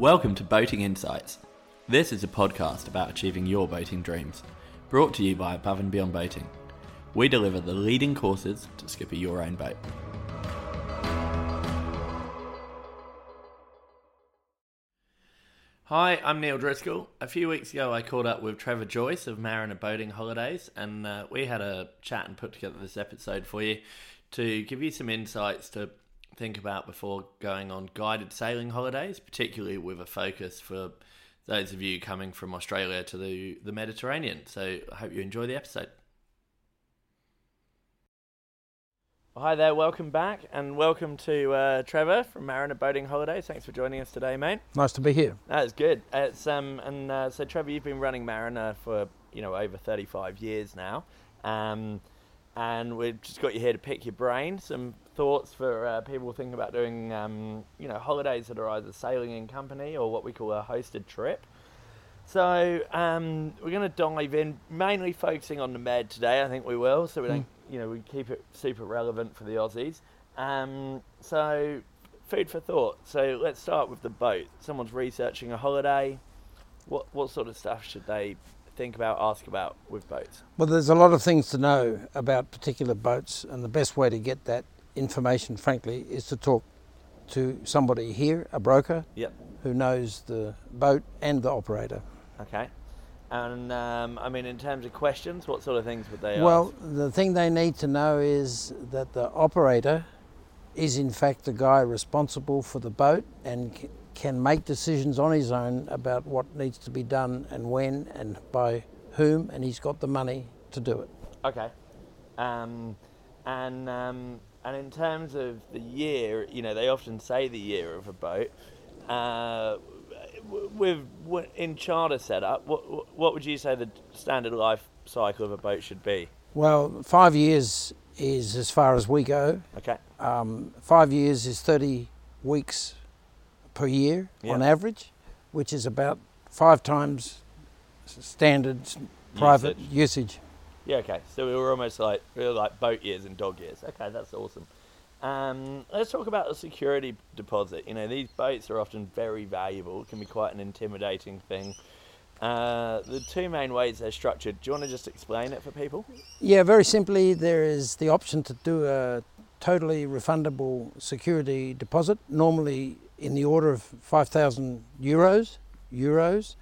Welcome to Boating Insights. This is a podcast about achieving your boating dreams, brought to you by Above and Beyond Boating. We deliver the leading courses to skipper your own boat. Hi, I'm Neil Driscoll. A few weeks ago, I caught up with Trevor Joyce of Mariner Boating Holidays, and uh, we had a chat and put together this episode for you to give you some insights to think about before going on guided sailing holidays, particularly with a focus for those of you coming from Australia to the, the Mediterranean. So I hope you enjoy the episode. Well, hi there, welcome back, and welcome to uh, Trevor from Mariner Boating Holidays. Thanks for joining us today, mate. Nice to be here. That's good. It's um and uh, so Trevor, you've been running Mariner for you know over thirty five years now, um, and we've just got you here to pick your brain. Some thoughts for uh, people thinking about doing um, you know holidays that are either sailing in company or what we call a hosted trip. So um, we're going to dive in, mainly focusing on the med today. I think we will, so we don't you know we keep it super relevant for the Aussies. Um, so food for thought. So let's start with the boat. Someone's researching a holiday. What what sort of stuff should they think about, ask about with boats? Well, there's a lot of things to know about particular boats, and the best way to get that information, frankly, is to talk to somebody here, a broker, Yep. who knows the boat and the operator. Okay. And um, I mean, in terms of questions, what sort of things would they Well, ask? Well, the thing they need to know is that the operator is, in fact, the guy responsible for the boat and can make decisions on his own about what needs to be done and when and by whom, and he's got the money to do it. Okay. Um, and um, and in terms of the year, you know, they often say the year of a boat. Uh, with in charter setup, what what would you say the standard life cycle of a boat should be? Well, five years is as far as we go. Okay. Um, five years is 30 weeks per year on average, which is about five times standard private Usage. usage. Yeah. Okay. So we were almost like we were like boat years and dog years. Okay, that's awesome. Um, let's talk about the security deposit. You know, these boats are often very valuable. It can be quite an intimidating thing. Uh, the two main ways they're structured. Do you want to just explain it for people? Yeah, very simply, there is the option to do a totally refundable security deposit, normally in the order of 5,000 euros, euros,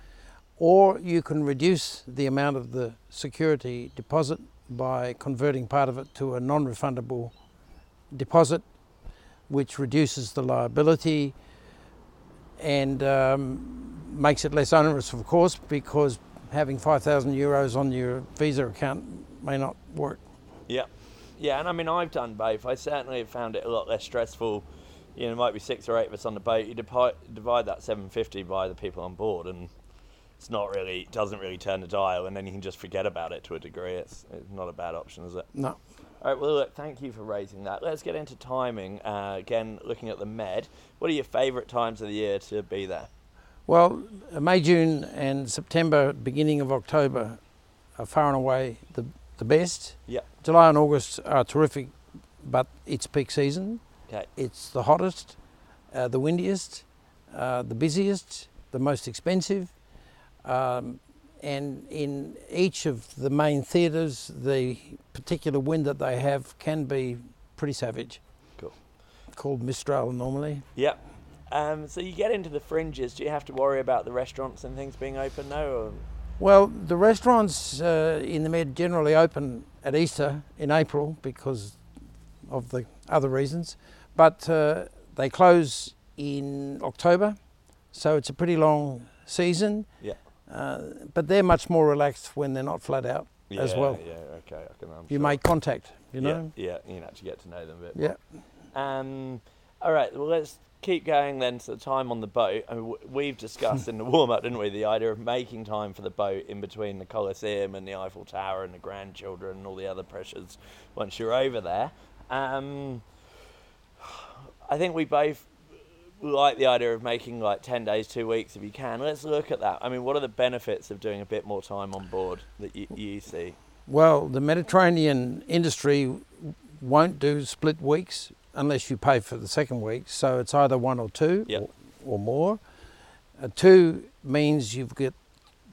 or you can reduce the amount of the security deposit by converting part of it to a non-refundable deposit, which reduces the liability and um, makes it less onerous, of course, because having 5,000 euros on your Visa account may not work. Yeah. Yeah, and I mean, I've done both. I certainly have found it a lot less stressful. You know, there might be six or eight of us on the boat. You divide, divide that 750 by the people on board, and it's not really, it doesn't really turn the dial, and then you can just forget about it to a degree. It's, it's not a bad option, is it? No. All right, well, look, thank you for raising that. Let's get into timing. Uh, again, looking at the Med, what are your favourite times of the year to be there? Well, May, June, and September, beginning of October, are far and away the, the best. Yep. July and August are terrific, but it's peak season. Okay. It's the hottest, uh, the windiest, uh, the busiest, the most expensive. Um, and in each of the main theatres, the particular wind that they have can be pretty savage. Cool. Called Mistral normally. Yep. Um, so you get into the fringes. Do you have to worry about the restaurants and things being open now? Or? Well, the restaurants uh, in the Med generally open at Easter in April because of the other reasons, but uh, they close in October, so it's a pretty long season. Yeah. Uh, but they're much more relaxed when they're not flat out as well. Yeah, okay, I can. I'm You sure. make contact, you know. Yeah, yeah, you can actually get to know them a bit. Yeah. more. Um, all right. Well, let's keep going then to the time on the boat. I mean, we've discussed in the warm up, didn't we, the idea of making time for the boat in between the Colosseum and the Eiffel Tower and the grandchildren and all the other pressures once you're over there. Um, I think we both like the idea of making like 10 days, two weeks if you can. Let's look at that. I mean, what are the benefits of doing a bit more time on board that you, you see? Well, the Mediterranean industry won't do split weeks unless you pay for the second week. So it's either one or two Yep. or, or more. Uh, two means you've got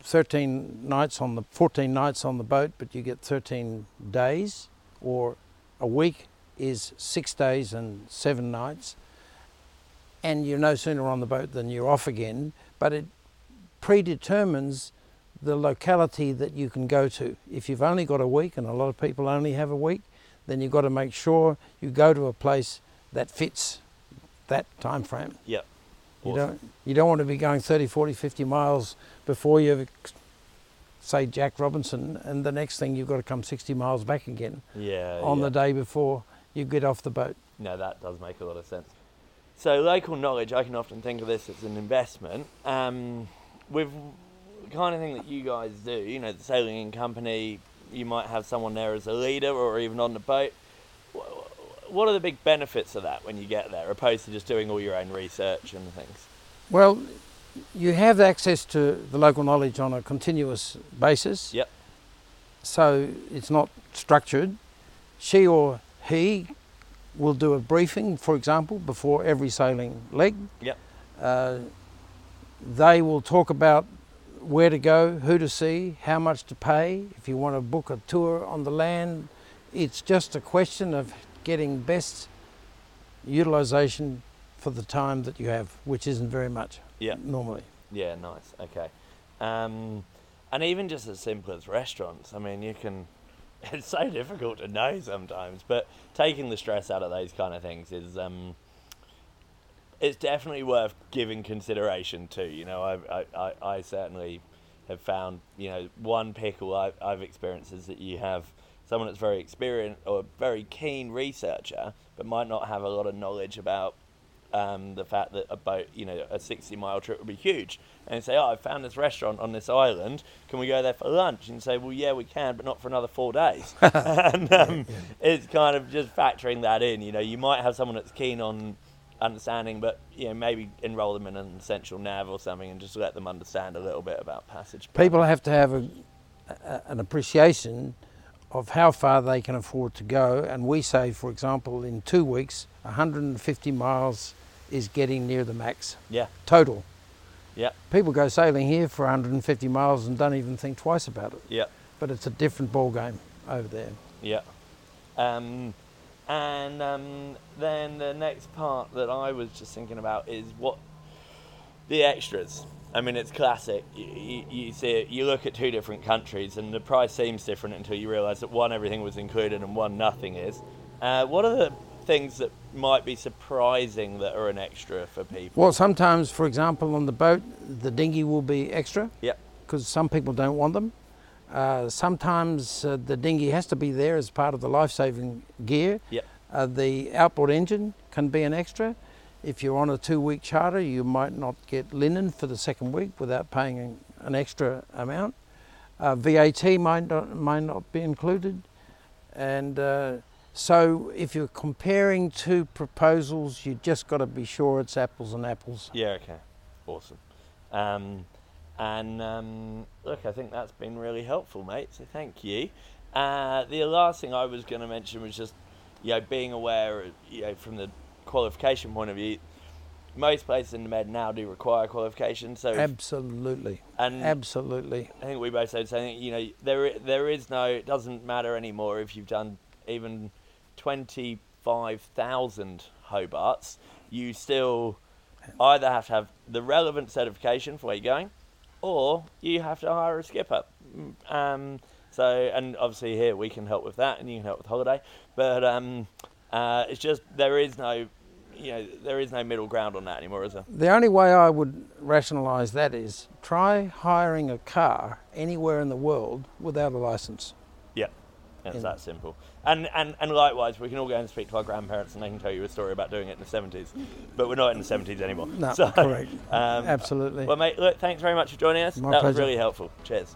13 nights on the 14 nights on the boat, but you get 13 days, or a week is six days and seven nights, and you're no sooner on the boat than you're off again. But it predetermines the locality that you can go to. If you've only got a week, and a lot of people only have a week, then you've got to make sure you go to a place that fits that time frame. Yep. You don't you don't want to be going 30, 40, 50 miles before you say Jack Robinson and the next thing you've got to come 60 miles back again Yeah. on yeah. the day before you get off the boat. No, that does make a lot of sense. So local knowledge, I can often think of this as an investment. Um, with the kind of thing that you guys do, you know, the sailing in company, you might have someone there as a leader or even on the boat. What are the big benefits of that when you get there, opposed to just doing all your own research and things? Well, you have access to the local knowledge on a continuous basis. Yep. So it's not structured. She or he will do a briefing, for example, before every sailing leg. Yep. Uh, they will talk about where to go, who to see, how much to pay. If you want to book a tour on the land, it's just a question of getting best utilization for the time that you have, which isn't very much Yeah. normally. Yeah, nice. Okay. Um, and even just as simple as restaurants, I mean, you can. It's so difficult to know sometimes, but taking the stress out of those kind of things is. Um, it's definitely worth giving consideration to. You know, I, I, I, I certainly have found, you know, one pickle I've, I've experienced is that you have someone that's very experienced or a very keen researcher, but might not have a lot of knowledge about um, the fact that a boat, you know, a 60 mile trip would be huge. And say, oh, I found this restaurant on this island. Can we go there for lunch? And say, well, yeah, we can, but not for another four days. and um, it's kind of just factoring that in. You know, you might have someone that's keen on understanding, but, you know, maybe enroll them in an essential nav or something and just let them understand a little bit about passage. People have to have a, a, an appreciation of how far they can afford to go. And we say, for example, in two weeks, 150 miles is getting near the max Yeah, total. yeah, People go sailing here for 150 miles and don't even think twice about it. yeah. But it's a different ball game over there. Yeah. Um, and um, then the next part that I was just thinking about is what the extras. I mean, it's classic. You, you, you see it, you look at two different countries, and the price seems different until you realise that one everything was included and one nothing is. Uh, what are the things that might be surprising that are an extra for people? Well, sometimes, for example, on the boat, the dinghy will be extra. Yep. Because some people don't want them. Uh, sometimes uh, the dinghy has to be there as part of the life-saving gear. Yep. Uh, the outboard engine can be an extra. If you're on a two-week charter, you might not get linen for the second week without paying an, an extra amount. Uh, VAT might not, might not be included, and uh, so if you're comparing two proposals, you just got to be sure it's apples and apples. Yeah, okay. Awesome. Um, and um, look, I think that's been really helpful, mate. So thank you. Uh, the last thing I was going to mention was just, you know, being aware, you know, from the qualification point of view, most places in the Med now do require qualification. So, Absolutely, and absolutely. I think we both said saying, you know, there there is no, it doesn't matter anymore if you've done even twenty five thousand Hobarts, you still either have to have the relevant certification for where you're going, or you have to hire a skipper. Um, so, and obviously here we can help with that, and you can help with holiday, but um, uh, it's just there is no, you know, there is no middle ground on that anymore, is there? The only way I would rationalise that is try hiring a car anywhere in the world without a license. It's that simple. And, and and likewise, we can all go and speak to our grandparents, and they can tell you a story about doing it in the seventies. But we're not in the seventies anymore. No, So, correct. Um, Absolutely. Well, mate, look, thanks very much for joining us. My that was really helpful. Cheers.